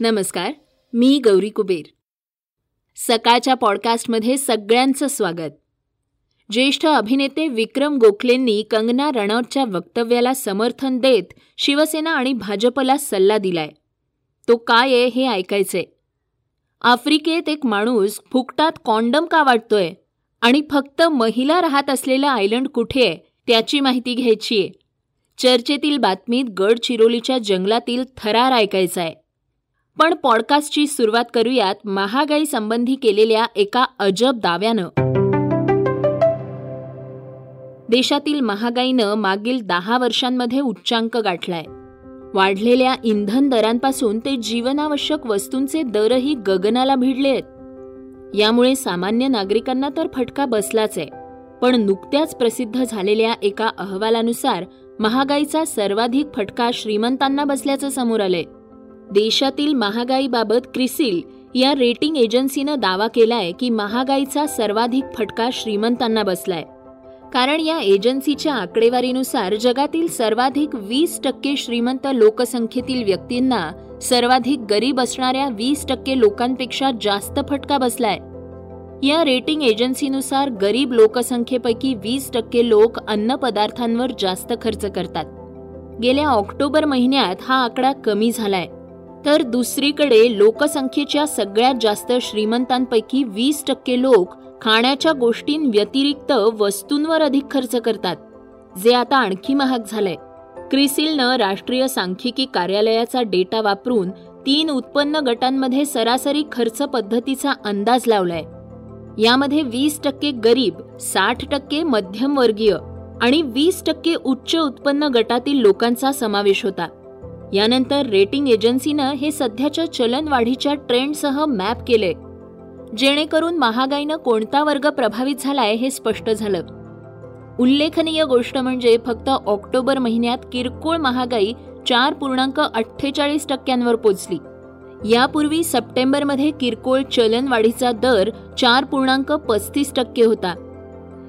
नमस्कार मी गौरी कुबेर. सकाळच्या पॉडकास्टमध्ये सगळ्यांचं स्वागत. ज्येष्ठ अभिनेते विक्रम गोखलेंनी कंगना रनौतच्या वक्तव्याला समर्थन देत शिवसेना आणि भाजपला सल्ला दिलाय. तो काय आहे हे ऐकायचंय. आफ्रिकेत एक माणूस फुकटात कॉन्डम का वाटतोय आणि फक्त महिला राहत असलेलं आयलंड कुठे आहे त्याची माहिती घ्यायची आहे चर्चेतील बातमीत गडचिरोलीच्या जंगलातील थरार ऐकायचा आहे पण पॉडकास्टची सुरुवात करूयात महागाई संबंधी केलेल्या एका अजब दाव्यानं. देशातील महागाईनं मागील दहा वर्षांमध्ये उच्चांक गाठलाय. वाढलेल्या इंधन दरांपासून ते जीवनावश्यक वस्तूंचे दरही गगनाला भिडले आहेत. यामुळे सामान्य नागरिकांना तर फटका बसलाच आहे. पण नुकत्याच प्रसिद्ध झालेल्या एका अहवालानुसार महागाईचा सर्वाधिक फटका श्रीमंतांना बसल्याचं समोर आलंय. देशातील महागाईबाबत क्रिसिल या रेटिंग एजन्सीनं दावा केलाय की महागाईचा सर्वाधिक फटका श्रीमंतांना बसलाय. कारण या एजन्सीच्या आकडेवारीनुसार जगातील सर्वाधिक वीस टक्के श्रीमंत लोकसंख्येतील व्यक्तींना सर्वाधिक गरीब असणाऱ्या वीस टक्के लोकांपेक्षा जास्त फटका बसलाय. या रेटिंग एजन्सीनुसार गरीब लोकसंख्येपैकी वीस टक्के लोक अन्नपदार्थांवर जास्त खर्च करतात. गेल्या ऑक्टोबर महिन्यात हा आकडा कमी झालाय. तर दुसरीकडे लोकसंख्येच्या सगळ्यात जास्त श्रीमंतांपैकी वीस टक्के लोक खाण्याच्या गोष्टींव्यतिरिक्त वस्तूंवर अधिक खर्च करतात जे आता आणखी महाग झालंय. क्रिसिलनं राष्ट्रीय सांख्यिकी कार्यालयाचा डेटा वापरून तीन उत्पन्न गटांमध्ये सरासरी खर्च पद्धतीचा अंदाज लावलाय. यामध्ये वीस टक्के गरीब साठ टक्के मध्यमवर्गीय आणि वीस टक्के उच्च उत्पन्न गटातील लोकांचा समावेश होता. यानंतर रेटिंग एजन्सीनं हे सध्याच्या चलनवाढीच्या ट्रेंडसह मॅप केले जेणेकरून महागाईनं कोणता वर्ग प्रभावित झालाय हे स्पष्ट झालं. उल्लेखनीय गोष्ट म्हणजे फक्त ऑक्टोबर महिन्यात किरकोळ महागाई चार पूर्णांक अठ्ठेचाळीस टक्क्यांवर पोचली. यापूर्वी सप्टेंबरमध्ये किरकोळ चलनवाढीचा दर चार पूर्णांक पस्तीस टक्के होता.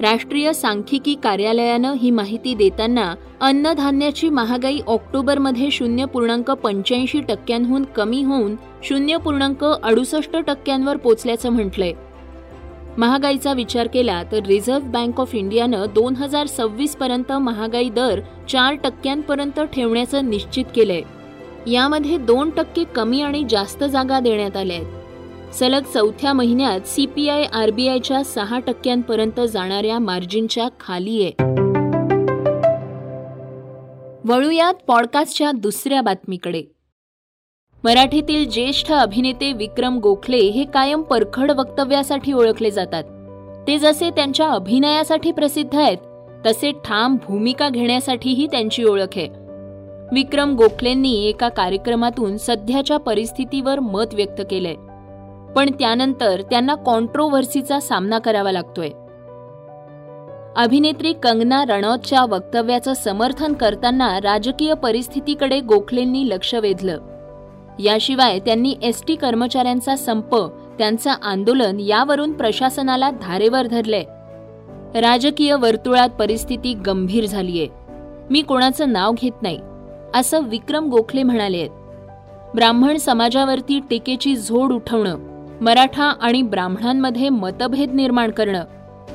राष्ट्रीय सांख्यिकी कार्यालयानं ही माहिती देताना अन्नधान्याची महागाई ऑक्टोबरमध्ये शून्य पूर्णांक पंच्याऐंशी टक्क्यांहून कमी होऊन शून्य पूर्णांक अडुसष्ट टक्क्यांवर पोचल्याचं म्हटलंय. महागाईचा विचार केला तर रिझर्व्ह बँक ऑफ इंडियानं दोन हजार सव्वीस पर्यंत महागाई दर चार टक्क्यांपर्यंत ठेवण्याचं निश्चित केलंय. यामध्ये दोन टक्के कमी आणि जास्त जागा देण्यात आल्या आहेत. सलग चौथ्या महिन्यात सीपीआय आरबीआयच्या सहा टक्क्यांपर्यंत जाणाऱ्या मार्जिनच्या खाली आहे. वळूयात पॉडकास्टच्या दुसऱ्या बातमीकडे. मराठीतील ज्येष्ठ अभिनेते विक्रम गोखले हे कायम परखड वक्तव्यासाठी ओळखले जातात. ते जसे त्यांच्या अभिनयासाठी प्रसिद्ध आहेत तसे ठाम भूमिका घेण्यासाठीही त्यांची ओळख आहे. विक्रम गोखलेंनी एका कार्यक्रमातून सध्याच्या परिस्थितीवर मत व्यक्त केलंय. पण त्यानंतर त्यांना कॉन्ट्रोव्हर्सीचा सामना करावा लागतोय. अभिनेत्री कंगना रणौतच्या वक्तव्याचं समर्थन करताना राजकीय परिस्थितीकडे गोखलेंनी लक्ष वेधलं. याशिवाय त्यांनी एस टी कर्मचाऱ्यांचा संप त्यांचं आंदोलन यावरून प्रशासनाला धारेवर धरले राजकीय वर्तुळात परिस्थिती गंभीर झालीय. मी कोणाचं नाव घेत नाही असं विक्रम गोखले म्हणाले ब्राह्मण समाजावरती टीकेची झोड उठवणं मराठा आणि ब्राह्मणांमध्ये मतभेद निर्माण करणं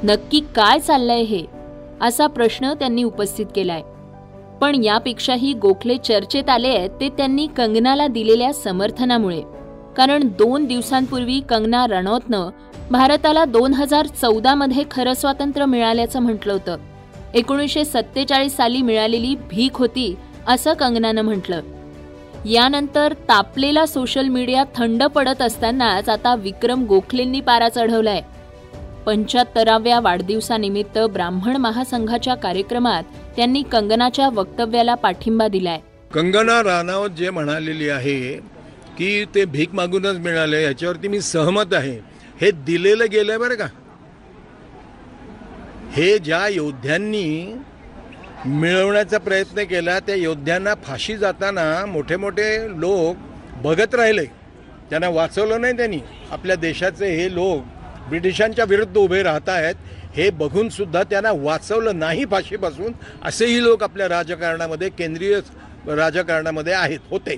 नक्की काय चाललंय हे असा प्रश्न त्यांनी उपस्थित केलाय. पण यापेक्षाही गोखले चर्चेत आले आहेत ते त्यांनी कंगनाला दिलेल्या समर्थनामुळे. कारण दोन दिवसांपूर्वी कंगना रणौतनं भारताला दोन हजार चौदा मध्ये खरं स्वातंत्र्य मिळाल्याचं म्हटलं होतं. एकोणीसशे सत्तेचाळीस साली मिळालेली भीक होती असं कंगनानं म्हटलं. यानंतर तापलेला सोशल मीडिया थंड पडत असतानाच आता विक्रम गोखलेंनी पारा चढवलाय. पंच्याहत्तराव्या वाढदिवसानिमित्त ब्राह्मण महासंघाच्या कार्यक्रमात त्यांनी कंगनाच्या वक्तव्याला पाठिंबा दिलाय. कंगना राणावत जे म्हणालेली आहे की ते भीक मागूनच मिळाले याच्यावरती मी सहमत आहे. हे दिलेलं गेलंय बरं का? हे ज्या योद्ध्यांनी मिळवण्याचा प्रयत्न केला. त्या योद्ध्यांना फाशी जाताना मोठे मोठे लोक बघत राहिले. त्यांना वाचवलं नाही त्यांनी. आपल्या देशाचे हे लोक ब्रिटिशांच्या विरुद्ध उभे राहत आहेत. हे बघून सुद्धा त्यांना वाचवलं नाही फाशीपासून असेही लोक आपल्या राजकारणामध्ये केंद्रीय राजकारणामध्ये आहेत होते.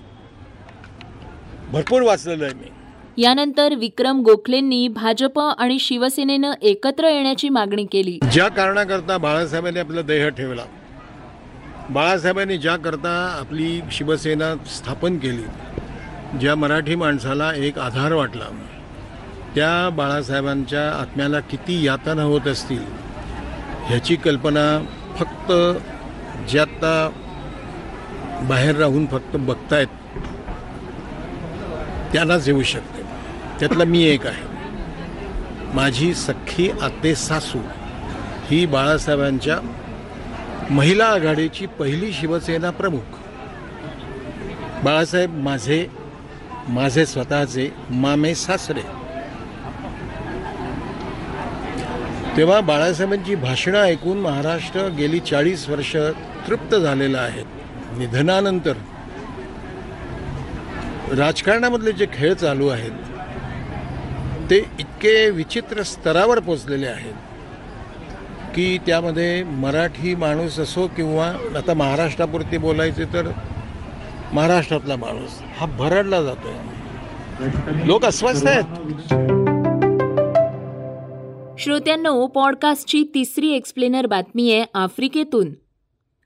भरपूर वाचलेलं आहे मी. यानंतर विक्रम गोखलेंनी भाजप आणि शिवसेनेनं एकत्र येण्याची मागणी केली. ज्या कारणाकरता बाळासाहेबांनी आपला देह ठेवला बाळासाहेबांनी ज्याकरता आपली शिवसेना स्थापन केली ज्या मराठी माणसाला एक आधार वाटला त्या बाळासाहेबांच्या आत्म्याला किती यातना होत असतील ह्याची कल्पना फक्त जे आत्ता बाहेर राहून फक्त बघतायत त्यांनाच येऊ शकते. त्यातला मी एक आहे. माझी सख्खी आते सासू ही बाळासाहेबांच्या महिला आघाडीची पहिली शिवसेना प्रमुख. बाळासाहेब माझे माझे स्वतःचे मामे सासरे. तेव्हा बाळासाहेबांची भाषणं ऐकून महाराष्ट्र गेली चाळीस वर्ष तृप्त झालेलं आहे. निधनानंतर राजकारणामधले जे खेळ चालू आहेत ते इतके विचित्र स्तरावर पोचलेले आहेत. की त्यामध्ये मराठी माणूस असो किंवा आता महाराष्ट्रापुरती बोलायचे तर महाराष्ट्रातला माणूस हा भरडला जातोय. लोक अस्वस्थ आहेत. श्रोत्यांनो पॉडकास्टची तिसरी एक्सप्लेनर बातमी आहे आफ्रिकेतून.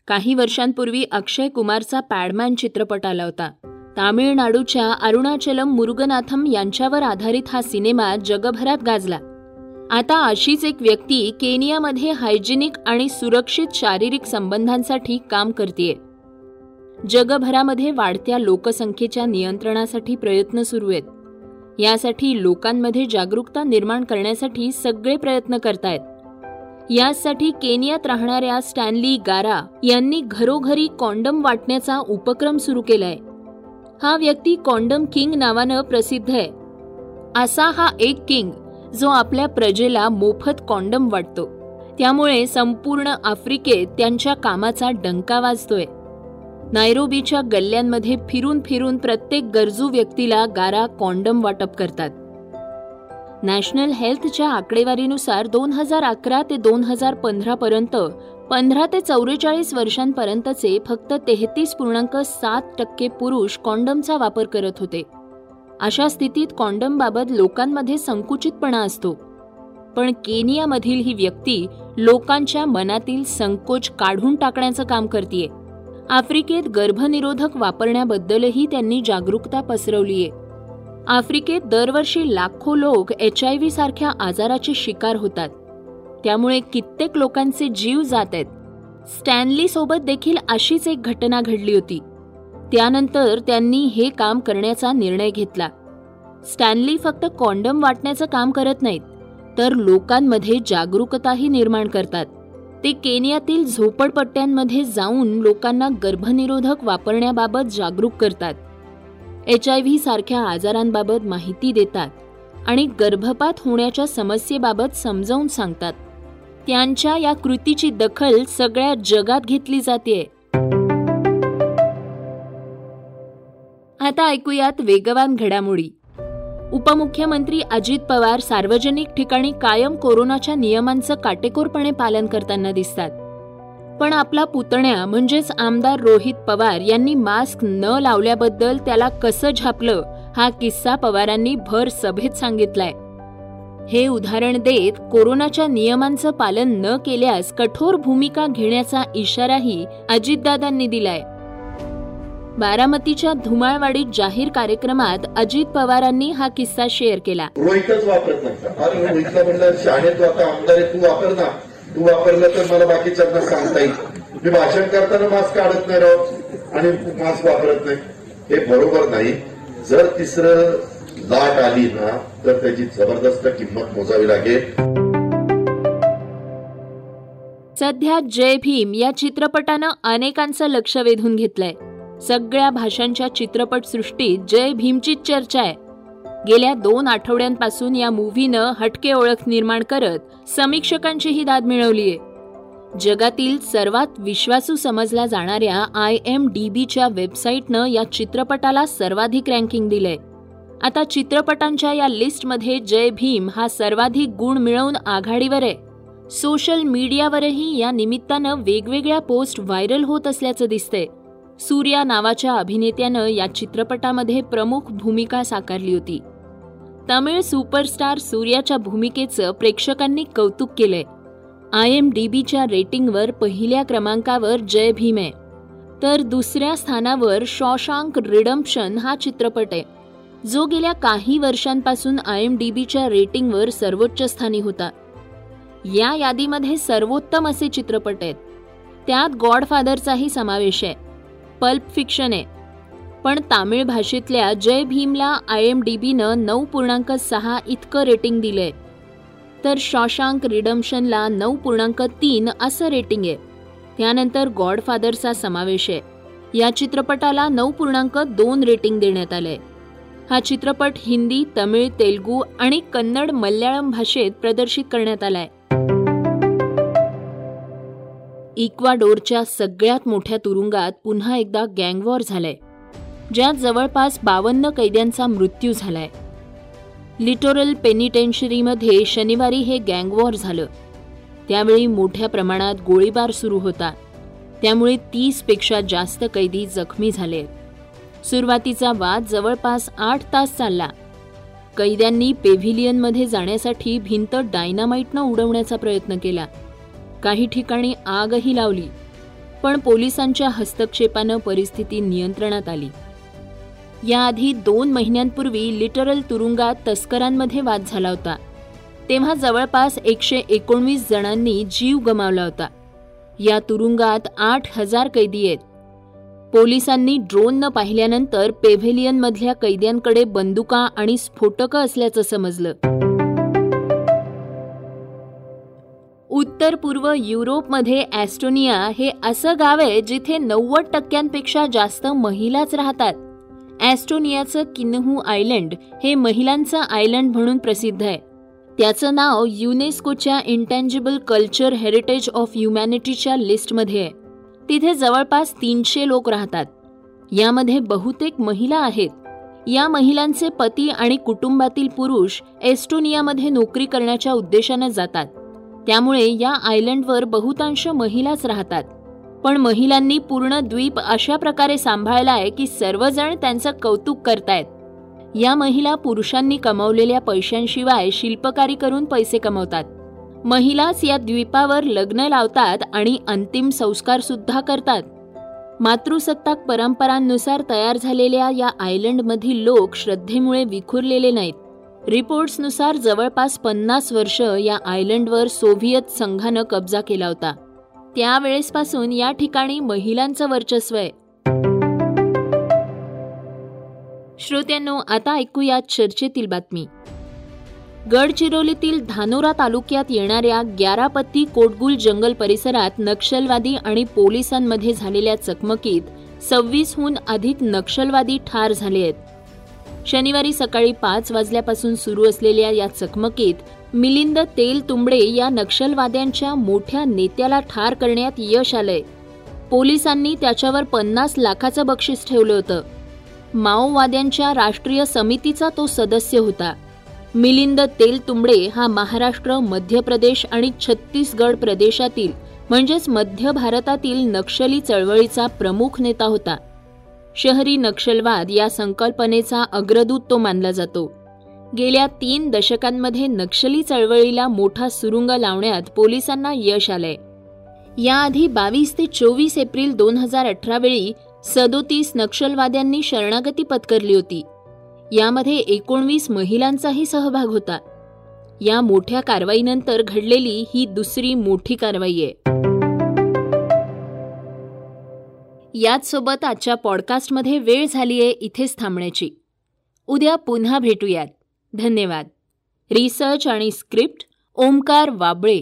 काही वर्षांपूर्वी अक्षय कुमारचा पॅडमॅन चित्रपट आला होता. तामिळनाडूच्या अरुणाचलम मुरुगनाथम यांच्यावर आधारित हा सिनेमा जगभरात गाजला. आता अशीच एक व्यक्ती केनियामध्ये हायजिनिक आणि सुरक्षित शारीरिक संबंधांसाठी काम करते जगभरामध्ये वाढत्या लोकसंख्येच्या नियंत्रणासाठी प्रयत्न सुरू आहेत. यासाठी लोकांमध्ये जागरूकता निर्माण करण्यासाठी सगळे प्रयत्न करतायत. यासाठी केनियात राहणाऱ्या स्टॅनली गारा यांनी घरोघरी कॉन्डम वाटण्याचा उपक्रम सुरू केलाय. हा व्यक्ती कॉन्डम किंग नावानं प्रसिद्ध आहे. असा हा एक किंग जो आपल्या प्रजेला मोफत कॉन्डम वाटतो. त्यामुळे संपूर्ण आफ्रिकेत त्यांच्या कामाचा डंका वाजतोय. नायरोबीच्या गल्ल्यांमध्ये फिरून फिरून प्रत्येक गरजू व्यक्तीला गारा कॉन्डम वाटप करतात. नॅशनल हेल्थच्या आकडेवारीनुसार दोन हजार अकरा ते दोन हजार पंधरा पर्यंत पंधरा ते चौवेचाळीस वर्षांपर्यंतचे फक्त तेहतीस पूर्णांक सात टक्के पुरुष कॉन्डमचा वापर करत होते. अशा स्थितीत कॉन्डमबाबत लोकांमध्ये संकुचितपणा असतो. पण केनियामधील ही व्यक्ती लोकांच्या मनातील संकोच काढून टाकण्याचं काम करते आफ्रिकेत गर्भनिरोधक वापरण्याबद्दलही त्यांनी जागरूकता पसरवलीये. आफ्रिकेत दरवर्षी लाखो लोक एच आय व्ही सारख्या आजाराचे शिकार होतात. त्यामुळे कित्येक लोकांचे जीव जात आहेत. स्टॅनली सोबत देखील अशीच एक घटना घडली होती. त्यानंतर त्यांनी हे काम करण्याचा निर्णय घेतला. स्टॅनली फक्त कॉन्डम वाटण्याचं काम करत नाहीत तर लोकांमध्ये जागरूकताही निर्माण करतात. ते केनियातील झोपडपट्ट्यांमध्ये जाऊन लोकांना गर्भनिरोधक वापरण्याबाबत जागरूक करतात. एच आय व्ही सारख्या आजारांबाबत माहिती देतात आणि गर्भपात होण्याच्या समस्येबाबत समजावून सांगतात. त्यांच्या या कृतीची दखल सगळ्या जगात घेतली जाते आता ऐकूयात वेगवान घडामोडी. उपमुख्यमंत्री अजित पवार सार्वजनिक ठिकाणी कायम कोरोनाच्या नियमांचं काटेकोरपणे पालन करताना दिसतात. पण आपला पुतण्या म्हणजेच आमदार रोहित पवार यांनी मास्क न लावल्याबद्दल त्याला कसं झापलं हा किस्सा पवारांनी भर सभेत सांगितलाय. हे उदाहरण देत कोरोनाच्या नियमांचं पालन न केल्यास कठोर भूमिका घेण्याचा इशाराही अजितदादांनी दिलाय. बारामतीच्या धुमाळवाडीत जाहीर कार्यक्रमात अजित पवारांनी हा किस्सा शेअर केला. रोहितच वापरत नव्हता अरे रोहितला म्हणलं शाळेत तू आता आमदार तू वापर ना. तू वापरलं तर मला बाकीच्यांना सांगता येईल. मी भाषण करताना मास्क काढत नाही राव आणि मास्क वापरत नाही. हे बरोबर नाही. जर तिसरं लाट आली ना तर त्याची जबरदस्त किंमत मोजावी लागेल. सध्या जय भीम या चित्रपटानं अनेकांचं लक्ष वेधून घेतलंय. सगळ्या भाषांच्या चित्रपटसृष्टीत जय भीमचीच चर्चा आहे. गेल्या दोन आठवड्यांपासून या मूव्हीनं हटके ओळख निर्माण करत समीक्षकांचीही दाद मिळवलीय जगातील सर्वात विश्वासू समजल्या जाणाऱ्या आय एम डी बीच्या वेबसाईटनं या चित्रपटाला सर्वाधिक रँकिंग दिलंय. आता चित्रपटांच्या या लिस्टमध्ये जय भीम हा सर्वाधिक गुण मिळवून आघाडीवर आहे. सोशल मीडियावरही या निमित्तानं वेगवेगळ्या पोस्ट व्हायरल होत असल्याचं दिसतंय. सूर्या नावाच्या अभिनेत्यानं या चित्रपटामध्ये प्रमुख भूमिका साकारली होती. तमिळ सुपरस्टार सूर्याच्या भूमिकेचं प्रेक्षकांनी कौतुक केलंय. आय एम डी बीच्या रेटिंगवर पहिल्या क्रमांकावर जय भीम. आहे तर दुसऱ्या स्थानावर शॉशांक रिडम्पशन हा चित्रपट आहे. जो गेल्या काही वर्षांपासून आय एम डी बीच्या रेटिंगवर सर्वोच्च स्थानी होता. या यादीमध्ये सर्वोत्तम असे चित्रपट आहेत. त्यात गॉडफादरचाही समावेश आहे. पल्प फिक्शन आहे. पण तामिळ भाषेतल्या जय भीमला आय एम डी बीनं नऊ पूर्णांक सहा इतकं रेटिंग दिलंय. तर शॉशांक रिडम्शनला नऊ पूर्णांक तीन असं रेटिंग आहे. त्यानंतर गॉडफादरचा समावेश आहे. या चित्रपटाला नऊ पूर्णांक दोन रेटिंग देण्यात आलंय. हा चित्रपट हिंदी तमिळ तेलगू आणि कन्नड मल्याळम भाषेत प्रदर्शित करण्यात आलाय. इक्वाडोरच्या सगळ्यात मोठ्या तुरुंगात पुन्हा एकदा गँगवॉर झालाय ज्यात जवळपास बावन्न कैद्यांचा मृत्यू झालाय. लिटोरल पेनिटेन्शरीमध्ये शनिवारी हे गँगवॉर झालं. त्यावेळी मोठ्या प्रमाणात गोळीबार सुरू होता. त्यामुळे तीसपेक्षा जास्त कैदी जखमी झाले. सुरुवातीचा वाद जवळपास आठ तास चालला. कैद्यांनी पेव्हिलियनमध्ये जाण्यासाठी भिंत डायनामाइटनं उडवण्याचा प्रयत्न केला. काही ठिकाणी आगही लावली. पण पोलिसांच्या हस्तक्षेपानं परिस्थिती नियंत्रणात आली. याआधी दोन महिन्यांपूर्वी लिटरल तुरुंगात तस्करांमध्ये वाद झाला होता. तेव्हा जवळपास एकशे एकोणवीस जणांनी जीव गमावला होता. या तुरुंगात आठ हजार कैदी आहेत. पोलिसांनी ड्रोननं पाहिल्यानंतर पेव्हेलियनमधल्या कैद्यांकडे बंदुका आणि स्फोटकं असल्याचं समजलं. उत्तर पूर्व युरोपमध्ये ॲस्टोनिया हे असं गाव आहे जिथे नव्वद टक्क्यांपेक्षा जास्त महिलाच राहतात. ॲस्टोनियाचं किन्हू आयलंड हे महिलांचं आयलंड म्हणून प्रसिद्ध आहे. त्याचं नाव युनेस्कोच्या इंटँजिबल कल्चर हेरिटेज ऑफ ह्युमॅनिटीच्या लिस्टमध्ये आहे. तिथे जवळपास तीनशे लोक राहतात. यामध्ये बहुतेक महिला आहेत. या महिलांचे पती आणि कुटुंबातील पुरुष एस्टोनियामध्ये नोकरी करण्याच्या उद्देशानं जातात. त्यामुळे या आयलंडवर बहुतांश महिलाच राहतात. पण महिलांनी पूर्ण द्वीप अशा प्रकारे सांभाळलाय की सर्वजण त्यांचं कौतुक करतायत. या महिला पुरुषांनी कमावलेल्या पैशांशिवाय शिल्पकारी करून पैसे कमवतात. महिलाच या द्वीपावर लग्न लावतात आणि अंतिम संस्कार सुद्धा करतात. मातृसत्ताक परंपरांनुसार तयार झालेल्या या आयलंडमधील लोक श्रद्धेमुळे विखुरलेले नाहीत. रिपोर्ट्सनुसार जवळपास पन्नास वर्ष या आयलंडवर सोव्हिएत संघानं कब्जा केला होता. त्यावेळेसपासून या ठिकाणी महिलांचं वर्चस्व आहे. श्रोत्यांनो आता ऐकूया चर्चेतील बातमी. गडचिरोलीतील धानोरा तालुक्यात येणाऱ्या ग्यारापत्ती कोटगुल जंगल परिसरात नक्षलवादी आणि पोलिसांमध्ये झालेल्या चकमकीत सव्वीसहून अधिक नक्षलवादी ठार झाले आहेत. शनिवारी सकाळी पाच वाजल्यापासून सुरू असलेल्या या चकमकीत मिलिंद तेल तुंबडे या नक्षलवाद्यांच्या मोठ्या नेत्याला ठार करण्यात यश आलंय. पोलिसांनी त्याच्यावर पन्नास लाखाचं बक्षीस ठेवलं होतं. माओवाद्यांच्या राष्ट्रीय समितीचा तो सदस्य होता. मिलिंद तेलतुंबडे हा महाराष्ट्र मध्य प्रदेश आणि छत्तीसगड प्रदेशातील म्हणजेच मध्य भारतातील नक्षली चळवळीचा प्रमुख नेता होता. शहरी नक्षलवाद या संकल्पनेचा अग्रदूत तो मानला जातो. गेल्या तीन दशकांमध्ये नक्षली चळवळीला मोठा सुरुंग लावण्यात पोलिसांना यश आलंय. याआधी बावीस ते चोवीस एप्रिल दोन हजार अठरा वेळी सदोतीस नक्षलवाद्यांनी शरणागती पत्करली होती. यामध्ये एकोणवीस महिलांचाही सहभाग होता. या मोठ्या कारवाईनंतर घडलेली ही दुसरी मोठी कारवाई आहे. याचसोबत आजच्या पॉडकास्टमध्ये वेळ झालीये इथेच थांबण्याची. उद्या पुन्हा भेटूयात. धन्यवाद. रिसर्च आणि स्क्रिप्ट ओमकार वाबळे.